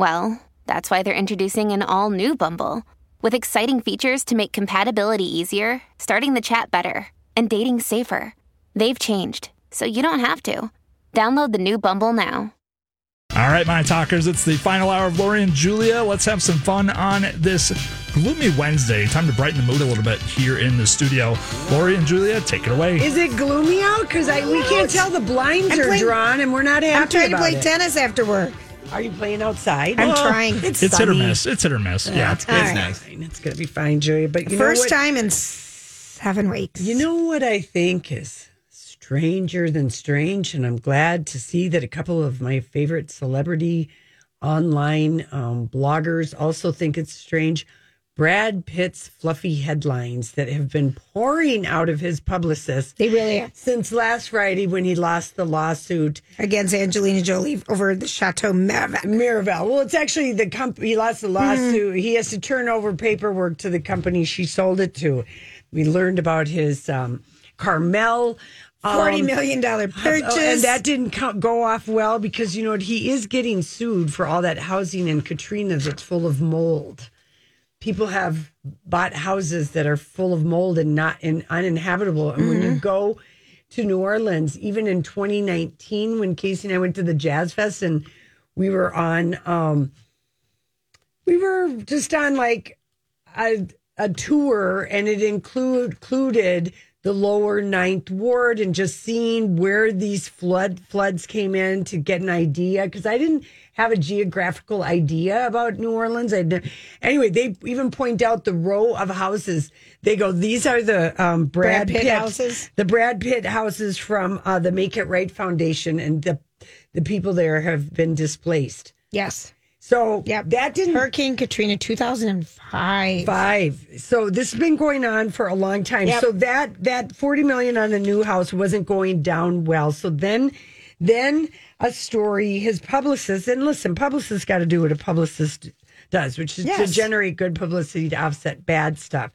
well, that's why they're introducing an all new Bumble with exciting features to make compatibility easier, starting the chat better, and dating safer. They've changed, so you don't have to. Download the new Bumble now. All right, my talkers, it's the final hour of Lori and Julia. Let's have some fun on this gloomy Wednesday. Time to brighten the mood a little bit here in the studio. Lori and Julia, take it away. Is it gloomy out? Because we can't tell. The blinds I'm are playing- drawn, and we're not happy I'm trying to play it. tennis after work. Are you playing outside? I'm trying. It's, It's hit or miss. It's hit or miss. Yeah. It's, it's nice. It's going to be fine, Julia. But you First know what? time in seven weeks. You know what I think is stranger than strange, and I'm glad to see that a couple of my favorite celebrity online um, bloggers also think it's strange. Brad Pitt's fluffy headlines that have been pouring out of his publicist They really are. since last Friday when he lost the lawsuit Against Angelina Jolie over the Chateau Merveille. Miraval. Well, it's actually the company. He lost the lawsuit. He has to turn over paperwork to the company she sold it to. We learned about his um, Carmel. um, $40 million purchase. Oh, and that didn't co- go off well because you know what? He is getting sued for all that housing in Katrina that's full of mold. People have bought houses that are full of mold and not and uninhabitable. And when you go to New Orleans, even in 2019, when Casey and I went to the Jazz Fest and we were on, um, we were just on like a, a tour and it include, included the lower ninth ward and just seeing where these flood floods came in to get an idea because I didn't have a geographical idea about New Orleans. I. Anyway, they even point out the row of houses. They go, these are the um, Brad, Brad Pitt houses? the Brad Pitt houses from uh, the Make It Right Foundation, and the the people there have been displaced. yes. So Yep. that didn't Hurricane Katrina 2005. five. So this has been going on for a long time. Yep. So that that forty million on the new house wasn't going down well. So then then a story, his publicist, and listen, publicists got to do what a publicist does, which is to generate good publicity to offset bad stuff.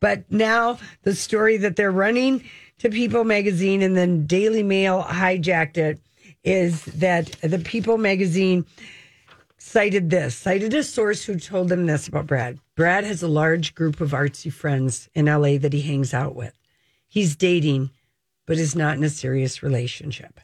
But now the story that they're running to People magazine and then Daily Mail hijacked it is that the People magazine cited this, cited a source who told them this about Brad. Brad has a large group of artsy friends in LA that he hangs out with. He's dating, but is not in a serious relationship.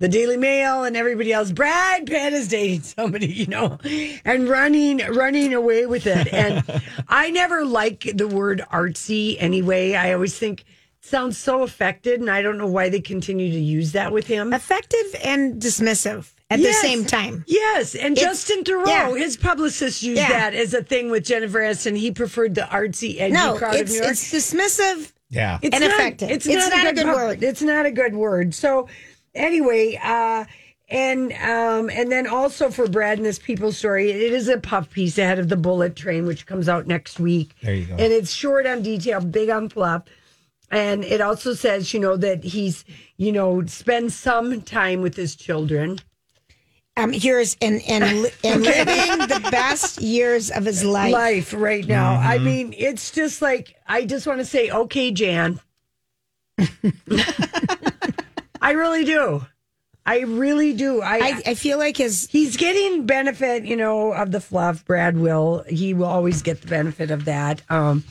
The Daily Mail and everybody else, Brad Pitt is dating somebody, you know, and running running away with it. And I never like the word artsy anyway. I always think sounds so affected, and I don't know why they continue to use that with him. Effective and dismissive at Yes. the same time. Yes, and It's- Justin Theroux, yeah. his publicist used Yeah. that as a thing with Jennifer Aniston. He preferred the artsy, edgy No, crowd of it's, New York. it's dismissive. Yeah. It's and not, effective. It's, It's not, not a a good, good pub- word. It's not a good word. So anyway, uh, and um, and then also for Brad and this people story, it is a puff piece ahead of the bullet train, which comes out next week. There you go. And it's short on detail, big on fluff. And it also says, you know, that he's, you know, spends some time with his children. Um, here's and and and living the best years of his life. life right now. Mm-hmm. I mean, it's just like I just want to say, okay, Jan. I really do. I really do. I, I, I feel like his he's getting benefit, you know, of the fluff. Brad will. He will always get the benefit of that. Um,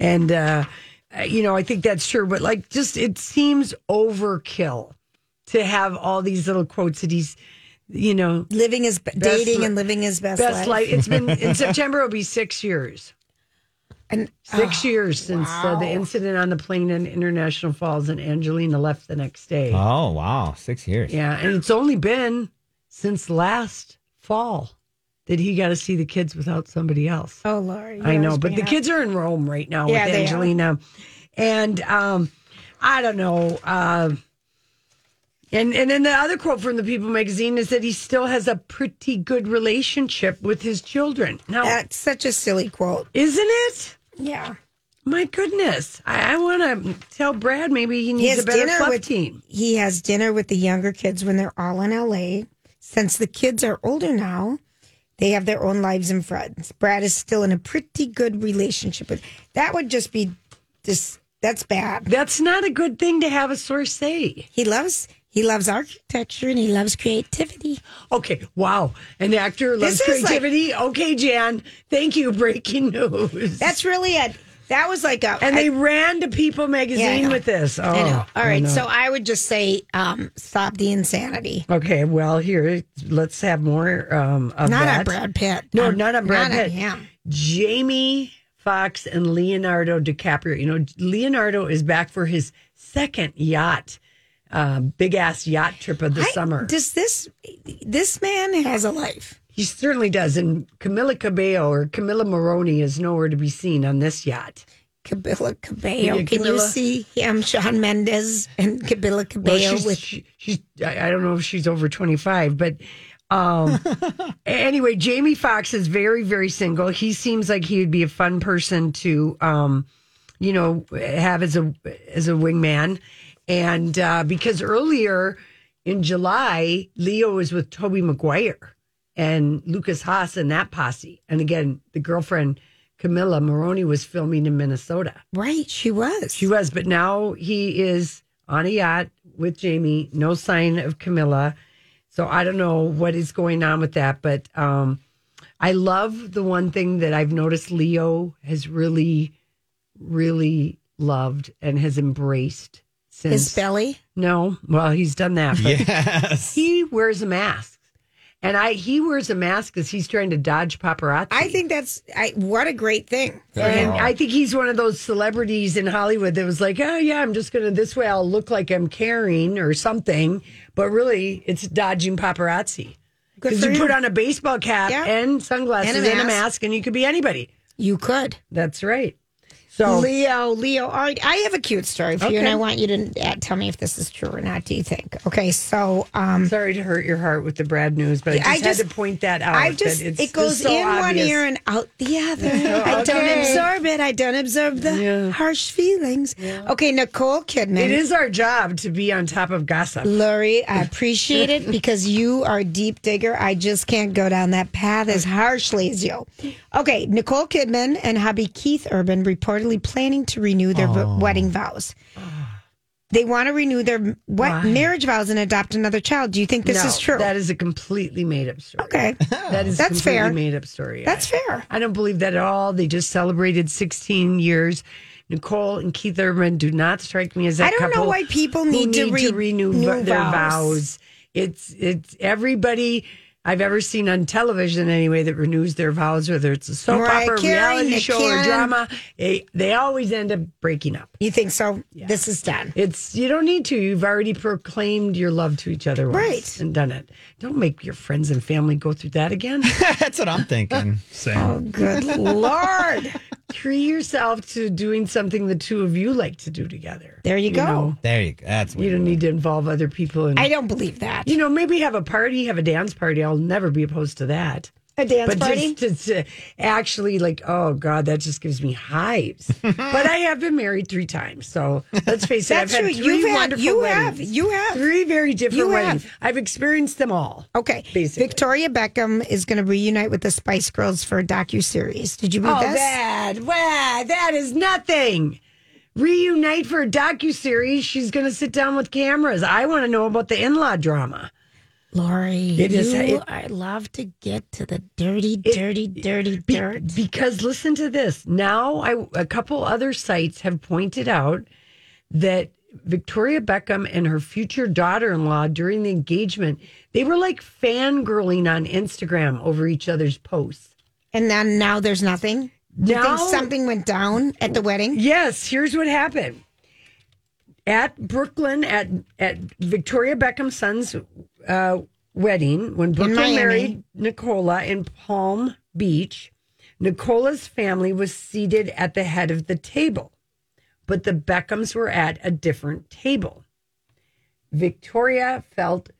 and uh, you know, I think that's true. But like, just it seems overkill to have all these little quotes that he's, you know, living his dating li- and living his best, best life. life. It's been in September. It'll be six years. And Six oh, years since uh, the wow. incident on the plane in International Falls, and Angelina left the next day. Oh wow, six years. Yeah, and it's only been since last fall that he got to see the kids without somebody else. Oh Lord, I know, but the kids are in Rome right now Yeah, with. Angelina, and um, I don't know. Uh, And and then the other quote from the People magazine is that he still has a pretty good relationship with his children. Now, That's such a silly quote. isn't it? Yeah. My goodness, I, I want to tell Brad maybe he needs has a better fluff with team. He has dinner with the younger kids when they're all in LA. Since the kids are older now, they have their own lives and friends. Brad is still in a pretty good relationship with. That would just be this. That's bad. That's not a good thing to have a source say. He loves he loves architecture and he loves creativity. Okay, wow. An actor loves is like- creativity. okay, Jan. Thank you. Breaking news. That's really it. That was like a and I- they ran to People magazine know. with this. Oh, I know. All I know. so I would just say um, stop the insanity. Okay, well, here, let's have more um, of Not that. on Brad Pitt. No, Um, not on Brad not Pitt. him. Jamie Foxx and Leonardo DiCaprio. You know, Leonardo is back for his second yacht, uh, big ass yacht trip of the I- summer. Does this this man has a life? he certainly does. And Camila Cabello or Camila Morrone is nowhere to be seen on this yacht. Cabela Cabello. Yeah, Can you see him, Shawn Mendes and Well, Cabello she's, with she, she's I don't know if she's over 25, but um anyway, Jamie Foxx is very, very single. He seems like he would be a fun person to um, you know, have as a as a wingman. And uh because earlier in July, Leo was with Tobey Maguire and Lukas Haas and that posse. And again, the girlfriend Camila Morrone was filming in Minnesota. right. She was. She was, but now he is on a yacht with Jamie. No sign of Camilla. So I don't know what is going on with that, but um, I love the one thing that I've noticed Leo has really, really loved and has embraced since. His belly. No, well, he's done that. But Yes. He wears a mask, and I he wears a mask because he's trying to dodge paparazzi. I think that's I, what a great thing. And I think he's one of those celebrities in Hollywood that was like, oh, yeah, I'm just going to, this way I'll look like I'm caring or something. But really, it's dodging paparazzi. Because for you him. put on a baseball cap Yeah. and sunglasses And and a a, mask. mask, and you could be anybody. You could. That's right. So, Leo, Leo. All right, I have a cute story for you, and I want you to uh, tell me if this is true or not. Do you think? Okay, so um, sorry to hurt your heart with the Brad news, but I just, I just- had to point that out. I just that it's it goes so in one ear and out the other. I don't absorb it. I don't absorb the Yeah. harsh feelings. Okay, Nicole Kidman. It is our job to be on top of gossip. Lori, I appreciate it because you are a deep digger. I just can't go down that path as harshly as you. Okay, Nicole Kidman and hubby Keith Urban reportedly planning to renew their v- oh. wedding vows. They want to renew their what Why? marriage vows and adopt another child. Do you think this No, is true? That is a completely made up story. okay, That is That's completely fair. made up story. that's I- fair. I don't believe that at all. They just celebrated 16 years. Nicole and Keith Urban do not strike me as that I don't know why people who need to need re- renew new vo- their vows. vows. It's it's everybody I've ever seen on television anyway that renews their vows, whether it's a soap Mariah opera, Carey, reality Nick show, or drama. They, they always end up breaking up. You think so? This is done. It's you don't need to. You've already proclaimed your love to each other once Right. and done it. Don't make your friends and family go through that again. That's what I'm thinking. Oh, Same. Good lord! Treat yourself to doing something the two of you like to do together. There you go. know, There you go. That's what you don't need to involve other people. In, I don't believe that. you know, maybe have a party, have a dance party. I'll never be opposed to that. A dance but party. just to, to actually like, oh God, that just gives me hives. but I have been married three times, so let's face it, I've true. had 3 You've had- you weddings. have. You have. three very different You weddings. have. I've experienced them all. Okay. Basically. Victoria Beckham is going to reunite with the Spice Girls for a docu series. Did you read Oh, this? that, wow, that is nothing. Reunite for a docu series. She's going to sit down with cameras. I want to know about the in-law drama. Lori, It is- you, it- I love to get to the dirty, dirty, dirty Be- dirt. because listen to this. Now, I a couple other sites have pointed out that Victoria Beckham and her future daughter-in-law during the engagement, they were like fangirling on Instagram over each other's posts. and then now there's nothing. Do you Now- think something went down at the wedding? Yes, here's what happened. At Brooklyn, at at Victoria Beckham's son's uh, wedding, when Miami. married Nicola in Palm Beach, Nicola's family was seated at the head of the table, but the Beckhams were at a different table. Victoria felt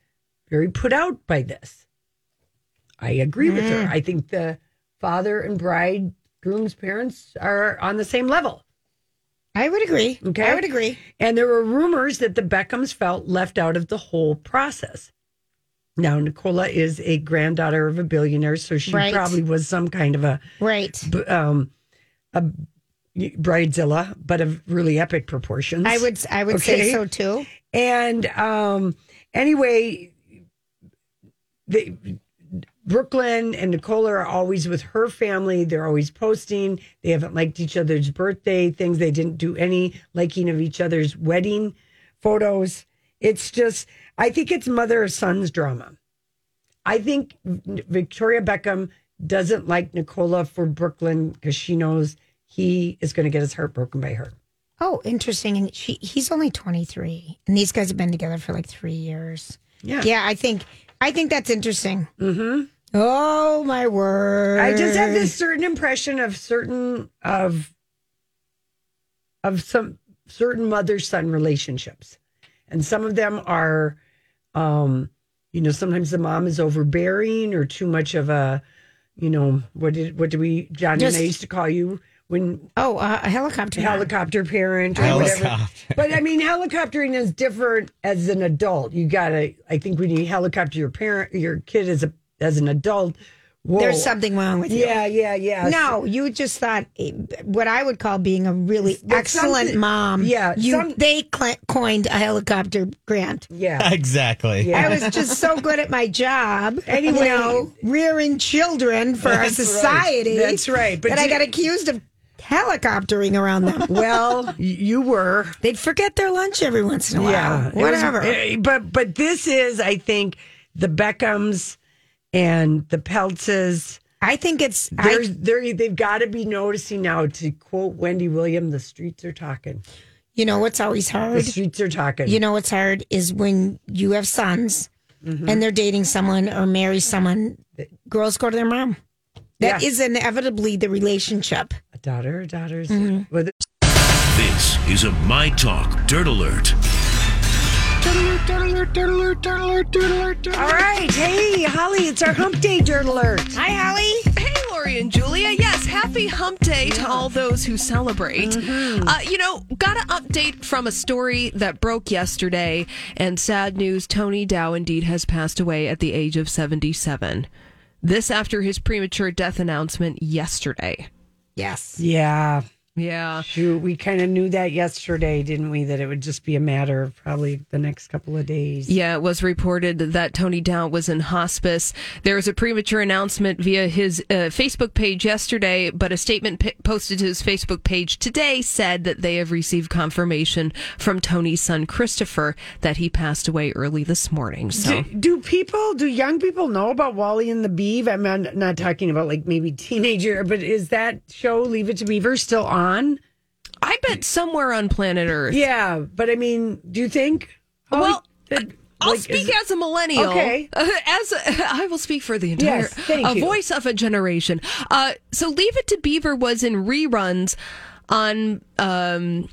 very put out by this. I agree with her. I think the father and bride groom's parents are on the same level. I would agree. Okay. I would agree. And there were rumors that the Beckhams felt left out of the whole process. Now, Nicola is a granddaughter of a billionaire, so she Right. probably was some kind of a, Right. um, a bridezilla, but of really epic proportions. I would I would say so too. And um, anyway, they, Brooklyn and Nicola are always with her family. They're always posting. They haven't liked each other's birthday things. They didn't do any liking of each other's wedding photos. It's just, I think it's mother sons drama. I think Victoria Beckham doesn't like Nicola for Brooklyn because she knows he is going to get his heart broken by her. Oh, interesting. And she he's only 23. And these guys have been together for like 3 years. Yeah. Yeah, I think I think that's interesting. Mhm. Oh, my word. I just have this certain impression of certain of of some certain mother son relationships, and some of them are, um, you know, sometimes the mom is overbearing or too much of a, you know, what did what do we Johnny Just- and I used to call you when Oh, uh, a helicopter. helicopter parent or whatever. But I mean, helicoptering is different as an adult. You gotta. I think when you helicopter your parent, your kid as a as an adult, whoa. There's something wrong with you. Yeah, yeah, yeah. No, you just thought eh, what I would call being a really But excellent mom. yeah, you some- they cl- coined a helicopter grant. Yeah. Exactly. Yeah. I was just so good at my job, Anyway. you know, rearing children for our That's right. society. That's right, but But I got accused of helicoptering around them. Well, you were. They'd forget their lunch every once in a while. Yeah. it was- whatever. eh, but but this is, I think, the Beckhams and the Peltzes. I think it's. There's I, they're they've got to be noticing now. To quote Wendy William, the streets are talking. you know what's always hard? The streets are talking. You know what's hard is when you have sons Mm-hmm. and they're dating someone or marry someone. Girls go to their mom. That Yeah. is inevitably the relationship. a daughter, daughters. Mm-hmm. This is a My Talk Dirt Alert. All right, hey Holly, it's our Hump Day Dirt Alert. Hi, Holly. Hey, Lori and Julia. Yes, happy hump day to all those who celebrate. Uh, you know, got an update from a story that broke yesterday, and sad news Tony Dow indeed has passed away at the age of 77. This after his premature death announcement yesterday. Yes. Yeah, Yeah. shoot, we kind of knew that yesterday, didn't we? That it would just be a matter of probably the next couple of days. Yeah, it was reported that Tony Dow was in hospice. There was a premature announcement via his uh, Facebook page yesterday, but a statement p- posted to his Facebook page today said that they have received confirmation from Tony's son Christopher that he passed away early this morning. So Do, do people, do young people know about Wally and the Beav? I'm not, not talking about like maybe teenager, but is that show Leave It to Beaver still on? I bet somewhere on planet Earth. Yeah, but I mean, do you think? Holly, Well, that- I'll like, speak is- as a millennial. Okay. as a, I will speak for the entire Yes, thank a you. voice of a generation. Uh, so Leave It to Beaver was in reruns on um,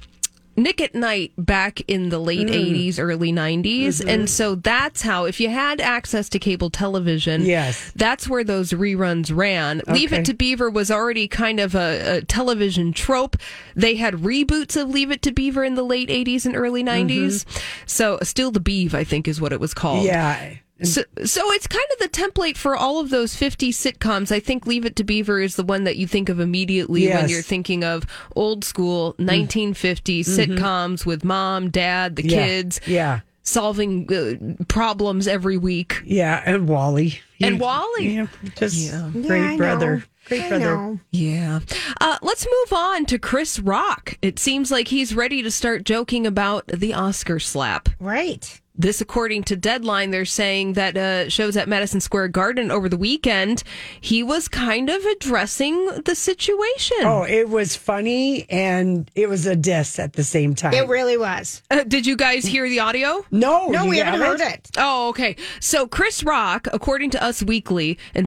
Nick at Night back in the late Mm. 80s, early 90s. Mm-hmm. And so that's how, if you had access to cable television, Yes. that's where those reruns ran. Leave It to Beaver was already kind of a, a television trope. They had reboots of Leave It to Beaver in the late 80s and early 90s. So, Still the Beav, I think, is what it was called. Yeah. So, so it's kind of the template for all of those 50 sitcoms. I think Leave It to Beaver is the one that you think of immediately when Yes. Mm. you're thinking of old school 1950s sitcoms with mom, dad, the Mm-hmm. Yeah. kids Yeah. solving uh, problems every week. Yeah. And Wally. And Wally. Yeah. Just Yeah. Yeah, great I brother. know. Great brother. Yeah. Uh, let's move on to Chris Rock. It seems like he's ready to start joking about the Oscar slap. Right. This, according to Deadline, they're saying that uh, shows at Madison Square Garden over the weekend, he was kind of addressing the situation. Oh, it was funny and it was a diss at the same time. It really was. Uh, did you guys hear the audio? no, No, we haven't haven't? heard it. Oh, okay. So Chris Rock, according to Us Weekly, and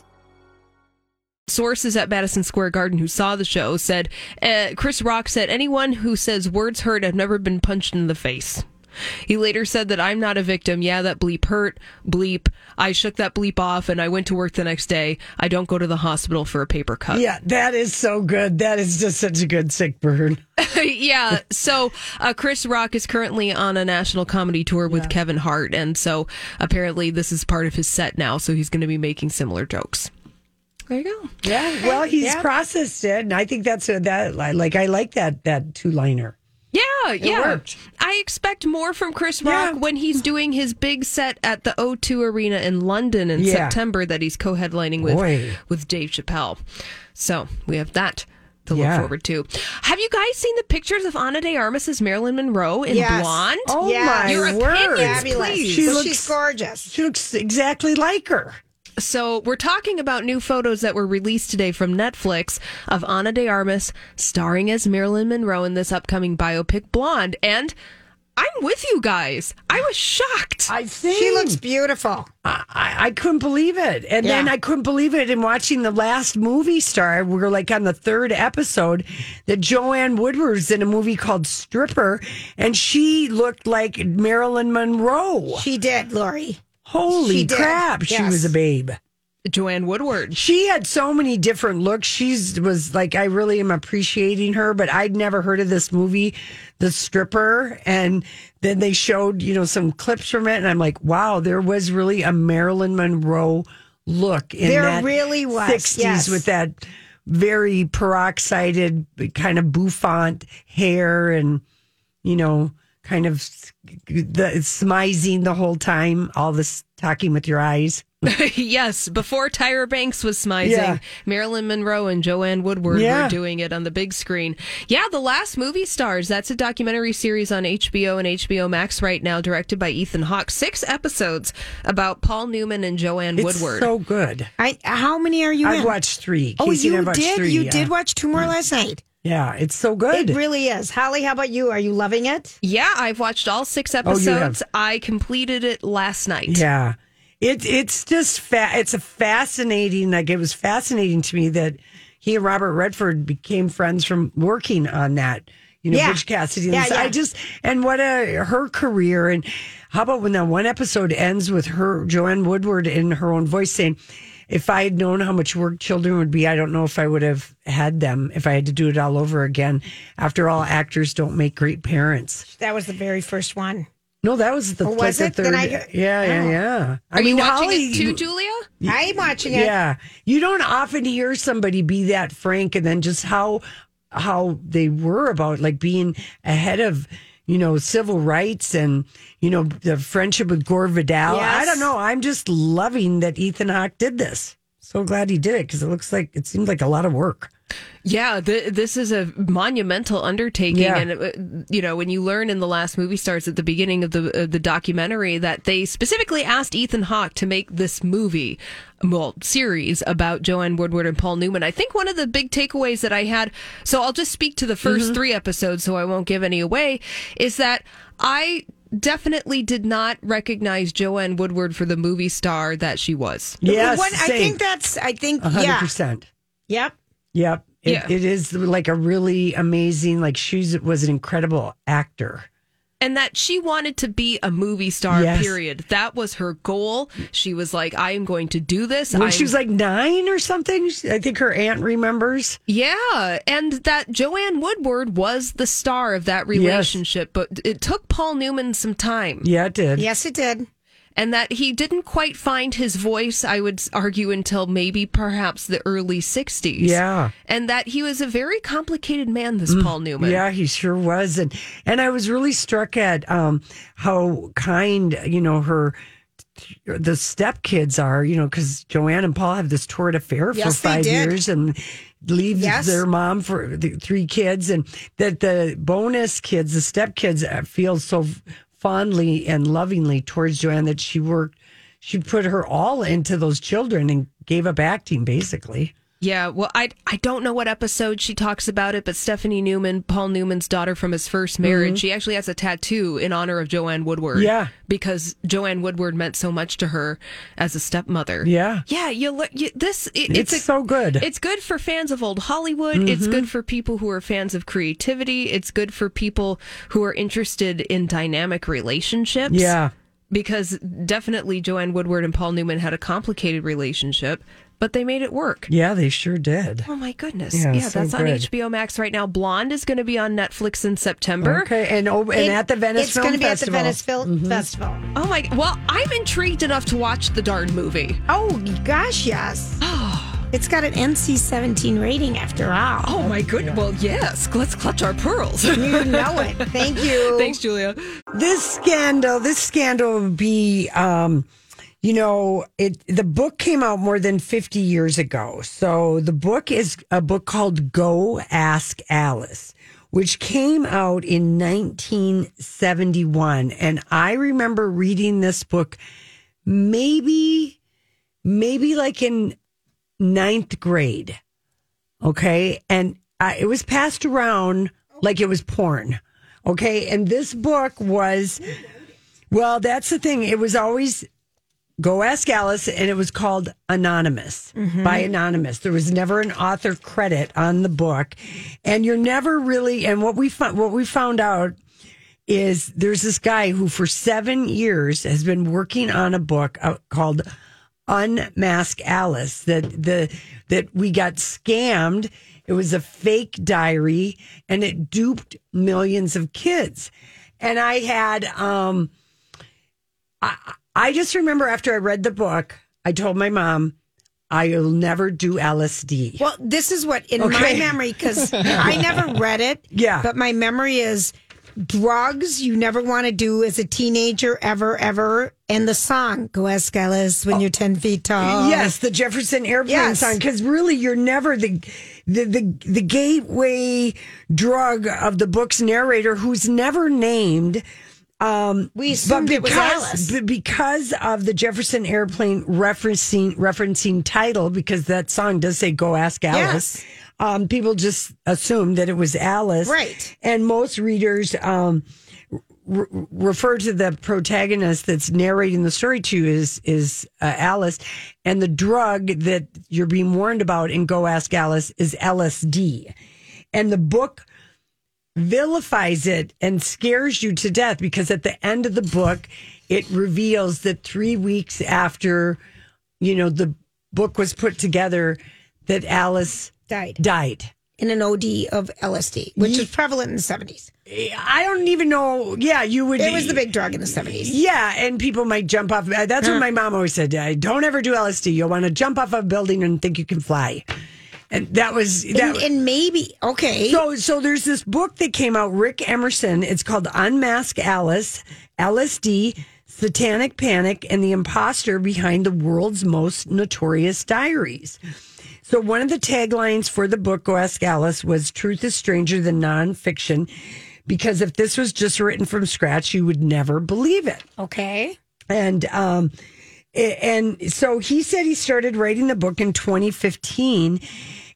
Sources at Madison Square Garden who saw the show said uh, Chris Rock said anyone who says words hurt have never been punched in the face. He later said that I'm not a victim. Yeah, that bleep hurt. Bleep. I shook that bleep off and I went to work the next day. I don't go to the hospital for a paper cut. Yeah, that is so good. That is just such a good sick burn. yeah. So uh, Chris Rock is currently on a national comedy tour with Kevin Hart, and so apparently this is part of his set now. So he's going to be making similar jokes. There you go. Yeah, well, he's Yeah. processed it, and I think that's a, that. Like, I like that that two liner. Yeah, yeah. worked. I expect more from Chris Rock Yeah. when he's doing his big set at the O2 Arena in London in Yeah. September that he's co-headlining with Boy. with Dave Chappelle. So we have that to look forward to. Have you guys seen the pictures of Ana de Armas as Marilyn Monroe in Yes. blonde? Oh Yeah. my Your word! opinions, Fabulous. please. She Well, looks- she's gorgeous. She looks exactly like her. So we're talking about new photos that were released today from Netflix of Ana de Armas starring as Marilyn Monroe in this upcoming biopic Blonde. And I'm with you guys. I was shocked. I think She looks beautiful. I, I couldn't believe it. And then I couldn't believe it in watching the last movie star. We were like on the third episode that Joanne Woodward's in a movie called Stripper, and she looked like Marilyn Monroe. She did, Lori. Holy she crap, she was a babe. Joanne Woodward. She had so many different looks. She's was like, I really am appreciating her, but I'd never heard of this movie, The Stripper. And then they showed, you know, some clips from it. And I'm like, wow, there was really a Marilyn Monroe look in There that really was, 60s yes. with that very peroxided kind of bouffant hair and, you know, kind of the smizing the whole time, all this talking with your eyes. yes, before Tyra Banks was smizing, Yeah. Marilyn Monroe and Joanne Woodward Yeah. were doing it on the big screen. Yeah, The Last Movie Stars. That's a documentary series on HBO and HBO Max right now, directed by Ethan Hawke. Six episodes about Paul Newman and Joanne It's Woodward. so good. I, how many are you I've in? watched three. Oh, Casey and you did? Three, you yeah. did watch two more last night. Yeah, it's so good. It really is. Holly, how about you? Are you loving it? yeah, I've watched all six oh, you have. episodes. I completed it last night. yeah, it it's just fa- it's a fascinating. Like it was fascinating to me that he and Robert Redford became friends from working on that. You know, Yeah. Butch Cassidy. and Yeah, this- I just and what a her career and how about when that one episode ends with her Joanne Woodward in her own voice saying. If I had known how much work children would be, I don't know if I would have had them if I had to do it all over again. After all, actors don't make great parents. That was the very first one. No, that was the Oh, like was the it? Then third. I hear- yeah, yeah, Oh. yeah. I Are you watching Holly, it too, you- Julia? I'm watching it. Yeah, you don't often hear somebody be that frank, and then just how how they were about like being ahead of you know civil rights and you know the friendship with Gore Vidal. Yes. I don't know. I'm just loving that Ethan Hawke did this. So glad he did it because it looks like it seems like a lot of work. Yeah, th- this is a monumental undertaking, Yeah. and uh, you know when you learn in the last movie stars at the beginning of the uh, the documentary that they specifically asked Ethan Hawke to make this movie, well, series about Joanne Woodward and Paul Newman. I think one of the big takeaways that I had, so I'll just speak to the 1st three episodes, so I won't give any away, is that I definitely did not recognize Joanne Woodward for the movie star that she was. Yes, When- I think that's, I think, hundred yeah. percent. Yep. Yep. It, Yeah. it is like a really amazing, like she was an incredible actor. and that she wanted to be a movie star. Yes. Period. That was her goal. She was like, "I am going to do this." When I'm- she was like nine or something, I think her aunt remembers. Yeah, and that Joanne Woodward was the star of that relationship, but it took Paul Newman some time. Yeah, it did. Yes, it did. And that he didn't quite find his voice, I would argue, until maybe perhaps the early 60s. Yeah. And that he was a very complicated man, this Paul Newman. Mm. Yeah, he sure was, and and I was really struck at um, how kind you know her the stepkids are. You know, because Joanne and Paul have this torrid affair Yes, for five years and leaves Yes. their mom for the three kids, and that the bonus kids, the stepkids, uh, feel so fondly and lovingly towards Joanne that she worked. She put her all into those children and gave up acting, basically. Yeah, well, I I don't know what episode she talks about it, but Stephanie Newman, Paul Newman's daughter from his first marriage, she actually has a tattoo in honor of Joanne Woodward. Mm-hmm. Yeah. because Joanne Woodward meant so much to her as a stepmother. Yeah. yeah. You look you, this. It, It's a, so good. It's good for fans of old Hollywood. It's Mm-hmm. good for people who are fans of creativity. It's good for people who are interested in dynamic relationships. Yeah. Because definitely Joanne Woodward and Paul Newman had a complicated relationship, but they made it work. Yeah, they sure did. Oh my goodness! Yeah, Yeah, so that's on. HBO Max right now. Blonde is going to be on Netflix in September. Okay, and oh, and It- at the Venice it's Film going to be Festival. Mm-hmm. at the Venice Film Festival. Oh my! Well, I'm intrigued enough to watch the darn movie. Oh gosh, yes. it's got an NC-17 rating after all. Oh my goodness! Well, yes. Let's clutch our pearls. You know it. Thank you. Thanks, Julia. this scandal, this scandal would be, um, you know, it. The book came out more than fifty years ago. So the book is a book called "Go Ask Alice." Which came out in 1971. And I remember reading this book maybe, maybe like in ninth grade. Okay. And I, it was passed around like it was porn. Okay. And this book was, well, that's the thing. It was always Go Ask Alice, and it was called Anonymous by Anonymous. There was never an author credit on the book. And you're never really, and what we found, what we found out is there's this guy who for seven years has been working on a book uh, called Unmask Alice that the that we got scammed. It was a fake diary and it duped millions of kids. And I had um I I just remember after I read the book, I told my mom I'll never do LSD. Well, this is what in my memory because I never read it. Yeah. but my memory is drugs you never want to do as a teenager ever ever, and the song "Go Ask Alice when you're ten feet tall." Yes, the Jefferson Airplane Yes. song. Because really, you're never the, the the the gateway drug of the book's narrator, who's never named. Um, We assumed it was Alice. b- because of the Jefferson Airplane referencing referencing title, because that song does say "Go Ask Alice." Yes. Um, people just assumed that it was Alice, Right. And most readers. Um, re- refer to the protagonist that's narrating the story to you is is uh, Alice, and the drug that you're being warned about in Go Ask Alice is LSD, and the book vilifies it and scares you to death because at the end of the book it reveals that three weeks after you know the book was put together that Alice died died. in an OD of LSD, which is prevalent in the seventies. I don't even know. Yeah, you would. It was the big drug in the seventies. Yeah, and people might jump off. uh, That's what my mom always said. uh, Don't ever do LSD. You'll want to jump off a building and think you can fly. And that was that. And, and maybe okay. so, so there's this book that came out, Rick Emerson. It's called Unmask Alice, LSD, Satanic Panic, and the Imposter Behind the World's Most Notorious Diaries. So, one of the taglines for the book, Go Ask Alice, was Truth is Stranger Than Nonfiction, because if this was just written from scratch, you would never believe it. okay. And um, and so he said he started writing the book in 2015,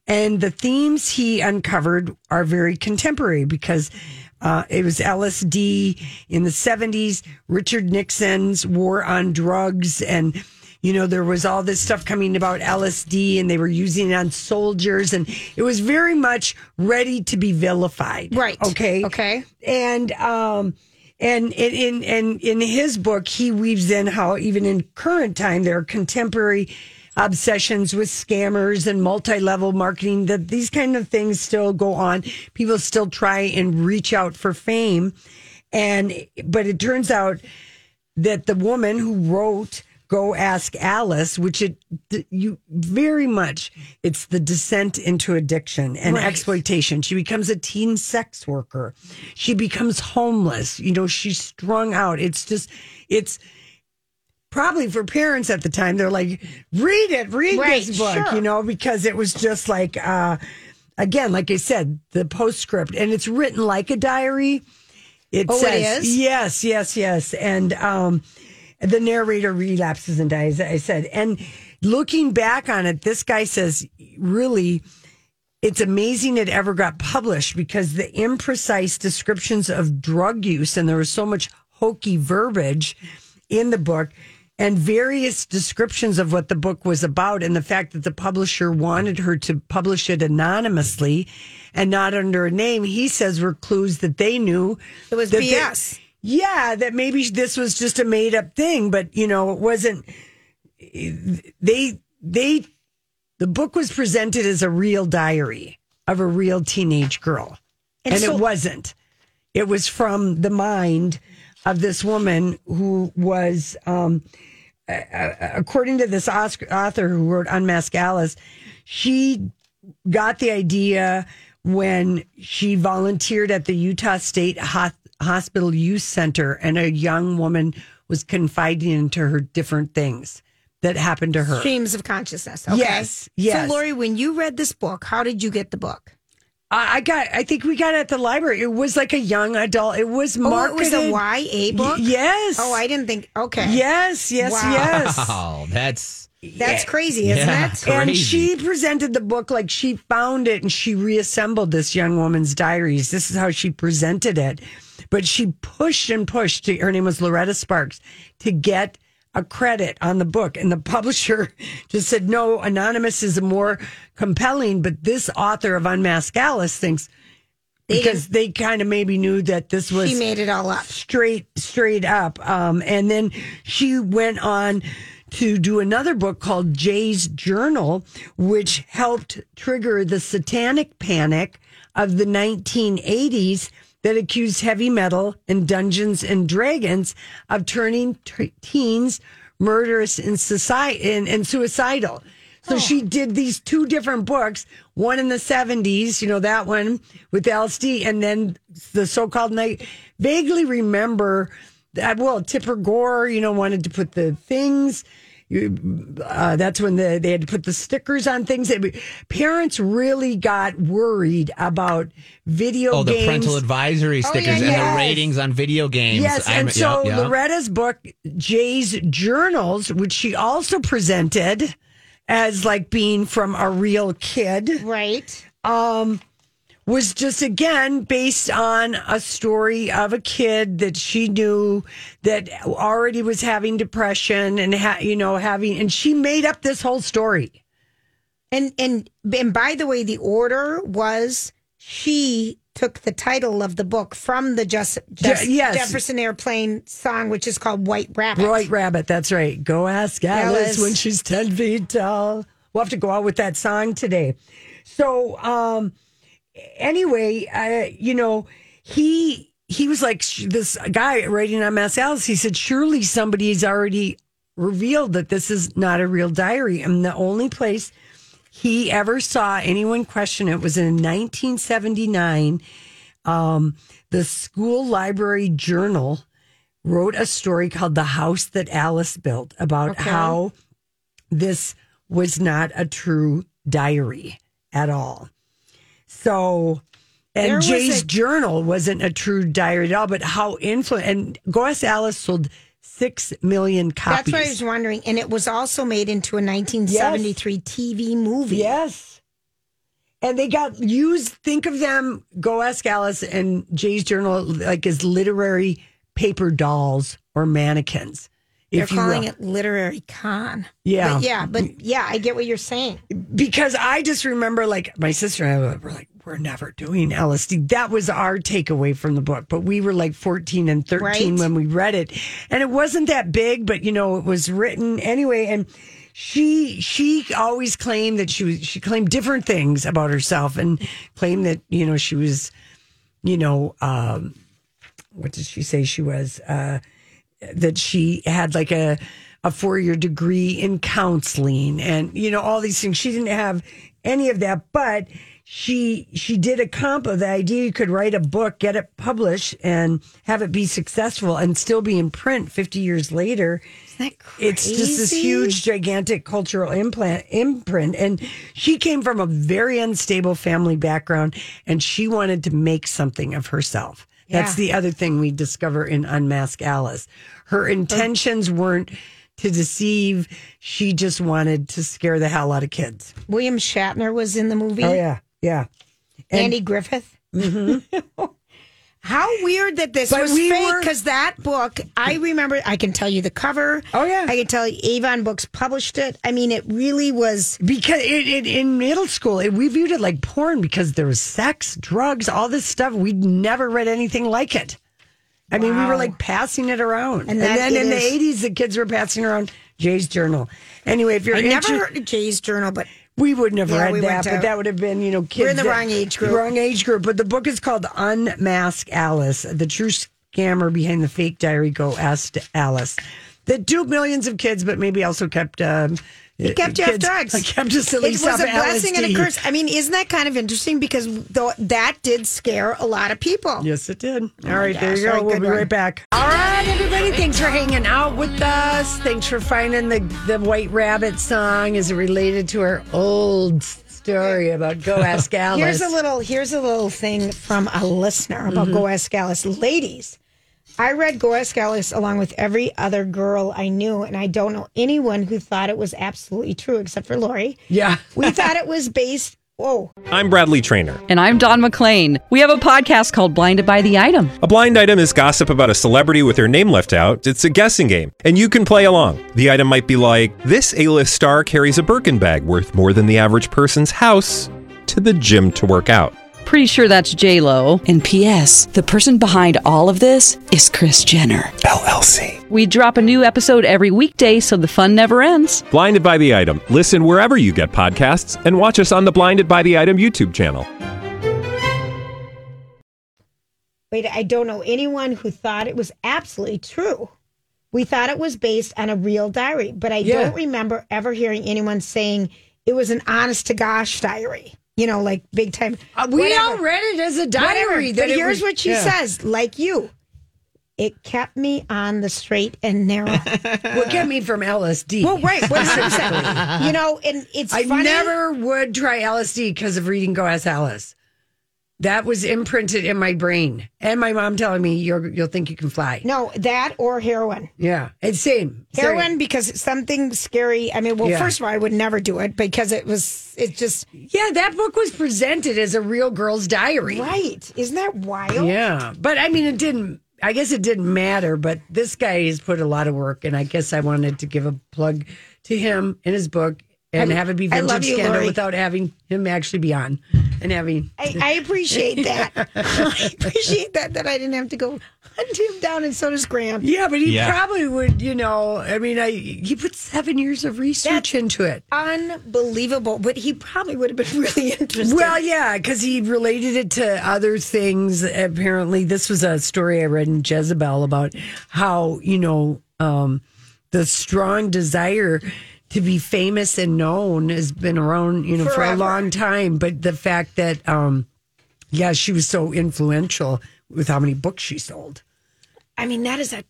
and the themes he uncovered are very contemporary because. Uh, it was LSD in the 70s, Richard Nixon's war on drugs. And, you know, there was all this stuff coming about LSD and they were using it on soldiers. And it was very much ready to be vilified. Right. Okay. Okay. And um, And in, in and in his book, he weaves in how even in current time there are contemporary obsessions with scammers and multi-level marketing. That these kind of things still go on. People still try and reach out for fame, and but it turns out that the woman who wrote go ask alice which it you very much it's the descent into addiction and Right. exploitation she becomes a teen sex worker she becomes homeless you know she's strung out it's just it's probably for parents at the time they're like read it read Right, this book sure. you know because it was just like uh again like i said the postscript and it's written like a diary it Oh, says is? yes yes yes and um the narrator relapses and dies i said and looking back on it this guy says really it's amazing it ever got published because the imprecise descriptions of drug use and there was so much hokey verbiage in the book and various descriptions of what the book was about and the fact that the publisher wanted her to publish it anonymously and not under a name he says were clues that they knew It was BS. Yeah that maybe this was just a made up thing but you know it wasn't they they the book was presented as a real diary of a real teenage girl. And and, so- it wasn't. It was from the mind of this woman who was um according to this Oscar, author who wrote Unmask Alice, she got the idea when she volunteered at the Utah State Hospital Youth Center, and a young woman was confiding into her different things that happened to her. Streams of consciousness. Okay. Yes, yes. So, Lori, when you read this book, how did you get the book? I I got. I think we got it at the library. It was like a young adult. It was Oh, it marketed. was a YA book? Y- yes. Oh, I didn't think. Okay. Yes. Yes. Wow. Yes. Oh, that's That's crazy, isn't Yeah. it? And she presented the book like she found it and she reassembled this young woman's diaries. This is how she presented it. But she pushed and pushed to, her name was Loretta Sparks to get a credit on the book. And the publisher just said, no, Anonymous is more compelling. But this author of Unmasked Alice thinks because they kind of maybe knew that this was She made it all up. straight straight up um, and then she went on to do another book called jay's journal which helped trigger the satanic panic of the 1980s that accused heavy metal and dungeons and dragons of turning t- teens murderous and society and, and suicidal so oh. she did these two different books, one in the 70s, you know, that one with LSD, and then the so called night. Vaguely remember that, well, Tipper Gore, you know, wanted to put the things. You- Uh, that's when the, they had to put the stickers on things. It- parents really got worried about video games. oh the parental advisory stickers and yes. the ratings on video games. Yes, I'm- and so yep, yep. Loretta's book, Jay's Journals, which she also presented as like being from a real kid, Right. um, was just again based on a story of a kid that she knew that already was having depression and ha- you know having, and she made up this whole story. And and and by the way, the order was she took the title of the book from the Just, Just- yes. Jefferson Airplane song, which is called White Rabbit. White Rabbit, that's right. Go ask Alice, Alice. when she's 10 feet tall. We'll have to go out with that song today. So, um, anyway, uh, you know, he he was like sh- this guy writing Unmask Alice. He said, surely somebody's already revealed that this is not a real diary. And the only place he ever saw anyone question it was in 1979. Um, the school library journal wrote a story called The House That Alice Built about Okay. how this was not a true diary at all. So, and There Jay's a- journal wasn't a true diary at all, but how influ and Go Ask Alice sold six million copies. That's what I was wondering. And it was also made into a 1973 TV movie. Yes. And they got used, think of them, Go Ask Alice and Jay's Journal, like as literary paper dolls or mannequins. They're calling will. it literary con. Yeah. But yeah, but yeah, I get what you're saying. because I just remember like my sister and I were like, we're never doing LSD. That was our takeaway from the book. But we were like 14 and 13 Right. when we read it. And it wasn't that big, but you know, it was written anyway. And she she always claimed that she was she claimed different things about herself and claimed that, you know, she was, you know, um what did she say she was? Uh that she had like a a four year degree in counseling and you know all these things. She didn't have any of that, but she she did a comp of the idea you could write a book, get it published, and have it be successful and still be in print fifty years later. Isn't that crazy? It's just this huge, gigantic cultural implant imprint. And she came from a very unstable family background, and she wanted to make something of herself. That's Yeah. the other thing we discover in Unmask Alice. Her intentions weren't to deceive; she just wanted to scare the hell out of kids. William Shatner was in the movie. Oh yeah, yeah. And- Andy Griffith. Mm-hmm. How weird that this But was we fake because that book, I remember, I can tell you the cover. Oh, yeah. I can tell you Avon Books published it. I mean, it really was. because it, it, in middle school it, we viewed it like porn because there was sex drugs all this stuff we'd never read anything like it i mean we were like passing it around and, And then in is- the 80s the kids were passing around jay's journal anyway if you're I never heard of Jay's Journal, but we wouldn't have Yeah, read we that but that would have been you know kids We're in the that- wrong age group. wrong age group but the book is called unmask alice the true scammer behind the fake diary go ask alice that duped millions of kids but maybe also kept um it kept you off drugs. kept It was a blessing and a curse. I mean, isn't that kind of interesting? Because though that did scare a lot of people. Yes, it did. Oh All my right, there you go. right, we'll be one. right back. All right, everybody. Thanks for hanging out with us. Thanks for finding the the White Rabbit song. Is it related to our old story about Go Ask Alice? Here's a little here's a little thing from a listener about mm-hmm. Go Ask Alice. Ladies, I read Go Ask along with every other girl I knew, and I don't know anyone who thought it was absolutely true except for Lori. yeah. We thought it was based. Whoa, I'm Bradley Trainer. And I'm Don McClain. We have a podcast called Blinded by the Item. A blind item is gossip about a celebrity with their name left out. It's a guessing game, and you can play along. The item might be like this: A-list star carries a Birkin bag worth more than the average person's house to the gym to work out. Pretty sure that's J Lo. And P.S. The person behind all of this is Kris Jenner LLC. We drop a new episode every weekday, so the fun never ends. Blinded by the item. Listen wherever you get podcasts, and watch us on the Blinded by the Item YouTube channel. wait, I don't know anyone who thought it was absolutely true. We thought it was based on a real diary, but I Yeah. don't remember ever hearing anyone saying it was an honest to gosh diary. You know, like big time. Uh, we whatever. all read it as a diary. But here's was- what she yeah. says, like you. It kept me on the straight and narrow. What kept me from LSD? well, right, one hundred percent. You know, and it's I funny. never would try LSD because of reading Go Ask Alice. That was imprinted in my brain, and my mom telling me you're, you'll think you can fly. No, that or heroin. Yeah, it's same. Same. Heroin because something scary. I mean, well, Yeah. first of all, I would never do it because it was. It just Yeah, that book was presented as a real girl's diary. right. Isn't that wild? Yeah, but I mean, it didn't. I guess it didn't matter. But this guy has put a lot of work, and I guess I wanted to give a plug to him in his book and I- have it be vintage you, scandal Lori. without having him actually be on and having. I, I appreciate that. I appreciate that that I didn't have to go hunt him down, and so does Graham. Yeah, but he Yeah. probably would. You know, I mean, I he put seven years of research into it. Unbelievable, but he probably would have been really interested. Well, yeah, because he related it to other things. Apparently, this was a story I read in Jezebel about how, you know, um, the strong desire to be famous and known has been around, you know, for a long time. But the fact that, um, yeah, she was so influential with how many books she sold. I mean, that is a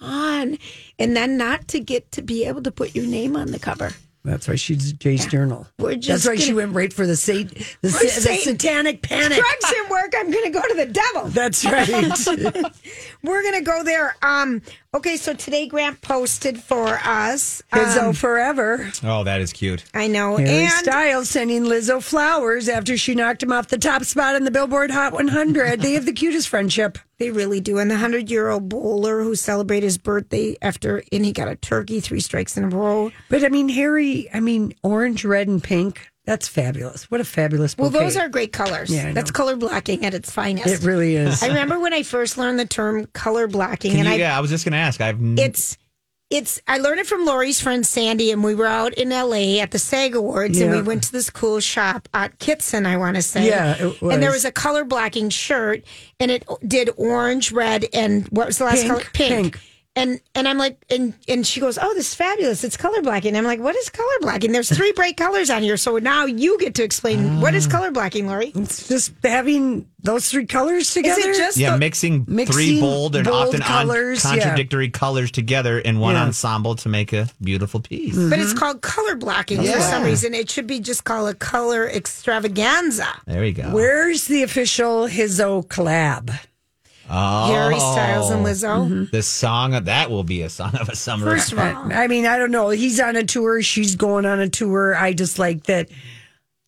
ton, and then not to get to be able to put your name on the cover. That's why she's Jay's journal. We're That's why she gonna- went right for the sat- the, sa- the satanic panic. Drugs didn't work. I'm going to go to the devil. That's right. We're going to go there. Um. Okay, so today Grant posted for us. Lizzo Um, forever. Oh, that is cute. I know, Harry and Styles sending Lizzo flowers after she knocked him off the top spot in the Billboard Hot 100. they have the cutest friendship. They really do. And the 100 year old bowler who celebrated his birthday after, and he got a turkey three strikes in a row. But I mean, Harry, I mean, orange, red, and pink. That's fabulous. What a fabulous Well, those are great colors. Yeah, I That's color blocking at its finest. It really is. I remember when I first learned the term color blocking, Can and you, I yeah, I was just going to ask. I've it's it's I learned it from Lori's friend Sandy, and we were out in LA at the SAG Awards, and we went to this cool shop at Kitson, I want to say. Yeah, it And there was. was a color blocking shirt, and it did orange, red, and what was the last Pink, color? Pink. pink. And and I'm like, and and she goes, oh, this is fabulous. It's color blocking. I'm like, what is color blocking? There's three bright colors on here, so now you get to explain what is ah. color blocking, Lori. It's just having those three colors together. Is it just yeah, the- mixing, three bold and bold often colors, on yeah. contradictory colors together in one Yeah. ensemble to make a beautiful piece. But it's mm-hmm. called color blocking for some reason. It should be just called a color extravaganza. There we go. Where's the official Hizzo collab? Oh, Harry Styles and Lizzo. The song of that will be a song of a summer. First of all, I mean, I don't know. He's on a tour. She's going on a tour. I just like that.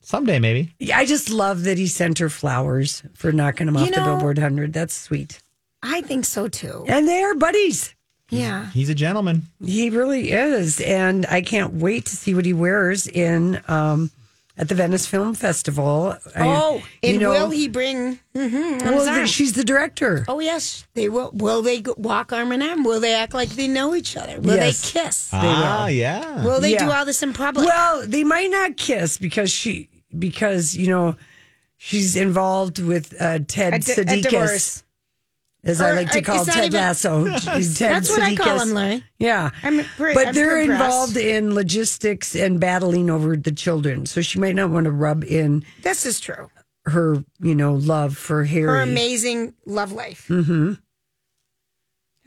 Someday, maybe. I just love that he sent her flowers for knocking him off You the know- Billboard 100. That's sweet. I think so too. And they are buddies. Yeah. He's a gentleman. He really is. And I can't wait to see what he wears in um, at the Venice Film Festival. I- Oh, you and know- will he bring? Mm-hmm, on Well, his she's the director. Oh yes, they will. Will they walk arm in arm? Will they act like they know each other? Will Yes. they kiss? ah, yeah. will they Yeah. do all this in public? Well, they might not kiss because she because you know she's involved with uh, Ted A di- a Sudeikis, divorce. as I like to call it's Ted even- Lasso. Ted That's what I call him, Larry. Yeah, I'm great- but I'm they're impressed. involved in logistics and battling over the children, so she might not want to rub in This is true. her, you know, love for Harry. Her amazing love life. hmm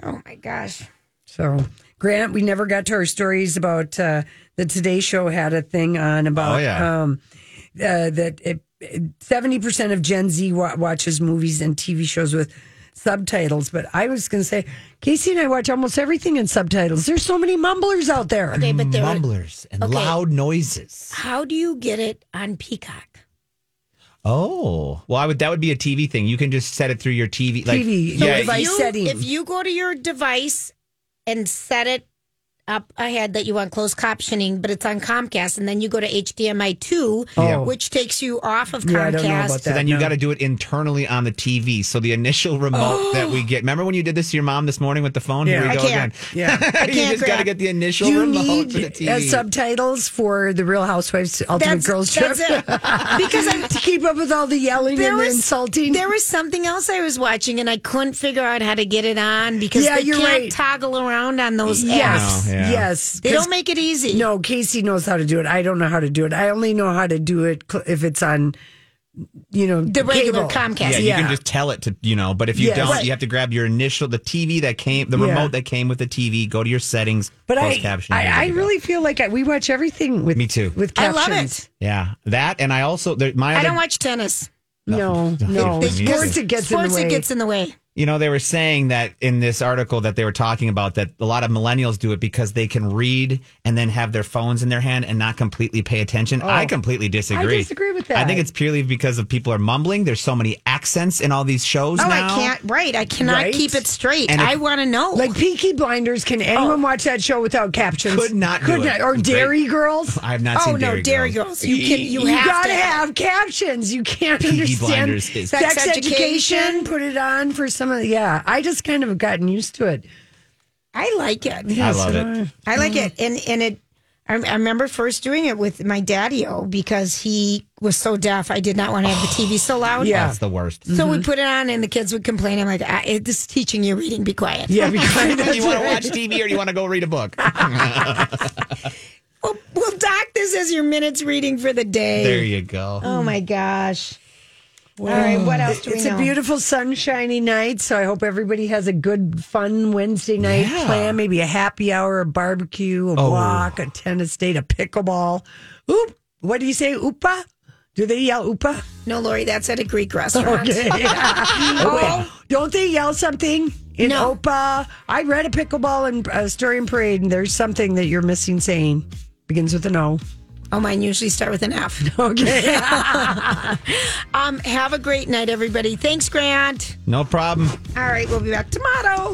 Oh my gosh. So, Grant, we never got to our stories about uh, the Today Show had a thing on about Oh, yeah. um, uh, that seventy percent of Gen Z wa- watches movies and TV shows with subtitles. But I was going to say, Casey and I watch almost everything in subtitles. There's so many mumblers out there. Okay, but there. Mumblers and Okay. loud noises. How do you get it on Peacock? Oh, well, I would. That would be a TV thing. You can just set it through your TV. Like, TV, yeah, device you, setting. If you go to your device and set it up ahead that you want closed captioning, but it's on Comcast, and then you go to HDMI two, Oh. which takes you off of Comcast. Yeah, I don't know about So that. then you got to do it internally on the TV. So the initial remote that we get. Remember when you did this to your mom this morning with the phone? Yeah. Here we I go can't. again. Yeah. I you can't just got to get the initial you remote need for the TV. uh, subtitles for the Real Housewives Ultimate That's, Girls Trip that's it. Because I, to keep up with all the yelling there and the was insulting. There was something else I was watching, and I couldn't figure out how to get it on because Yeah, they you're can't right. toggle around on those Yes, apps. No, yeah. yes. They 'Cause- don't make it easy. No, Casey knows how to do it. I don't know how to do it. I only know how to do it cl- if it's on, you know, The regular cable. Comcast. yeah, you can just tell it to you know. But if you Yes. don't, Right. you have to grab your initial the TV that came, the Yeah. remote that came with the TV. Go to your settings. But I, closed captioning, I, you're I good to go. really feel like I, we watch everything with Me too. with I captions. love it. yeah that, and I also there, my I other don't watch tennis. No, no, They- sports it gets Sports in the way. it gets in the way. You know, they were saying that in this article that they were talking about that a lot of millennials do it because they can read and then have their phones in their hand and not completely pay attention. I oh. completely disagree. Oh. disagree with that. I think it's purely because of people are mumbling. There's so many accents in all these shows Oh, now. I can't. Right, I cannot Right? keep it straight. And if- I want to know. like Peaky Blinders. Can oh. anyone watch that show without captions? Could not do Could it. not. Or Great. Derry Girls. I have not oh seen Oh no, Derry, Derry Girls. Girls. You can. You, You, have gotta to have captions. You can't Peaky understand Blinders is- sex, Sex education. education. Put it on for some of the. Yeah, I just kind of gotten used to it. I like it. I love it. I like mm. it, and and it. I, I remember first doing it with my daddy-o oh, because he was so deaf. I did not want to have the TV so loud. Yeah. That's the worst. So we mm-hmm. put it on, and the kids would complain. I'm like, I, it- "This is teaching you reading. Be quiet." Yeah, because do you want to watch TV or do you want to go read a book? Well, we'll dock this as your minutes reading for the day. there you go. Oh my gosh! All right, what else do we It's know? a beautiful sunshiny night, so I hope everybody has a good, fun Wednesday night Yeah. plan. Maybe a happy hour, a barbecue, a Oh. walk, a tennis date, a pickleball. Oop! What do you say? Oopa? Do they yell oopa? No, Lori, that's at a Greek restaurant. Okay. oh, don't they yell something in No. Opa? I read a pickleball and uh, story and parade, and there's something that you're missing saying. Begins with an O. Oh, mine usually start with an F. Okay. Um, have a great night, everybody. Thanks, Grant. No problem. All right, we'll be back tomorrow.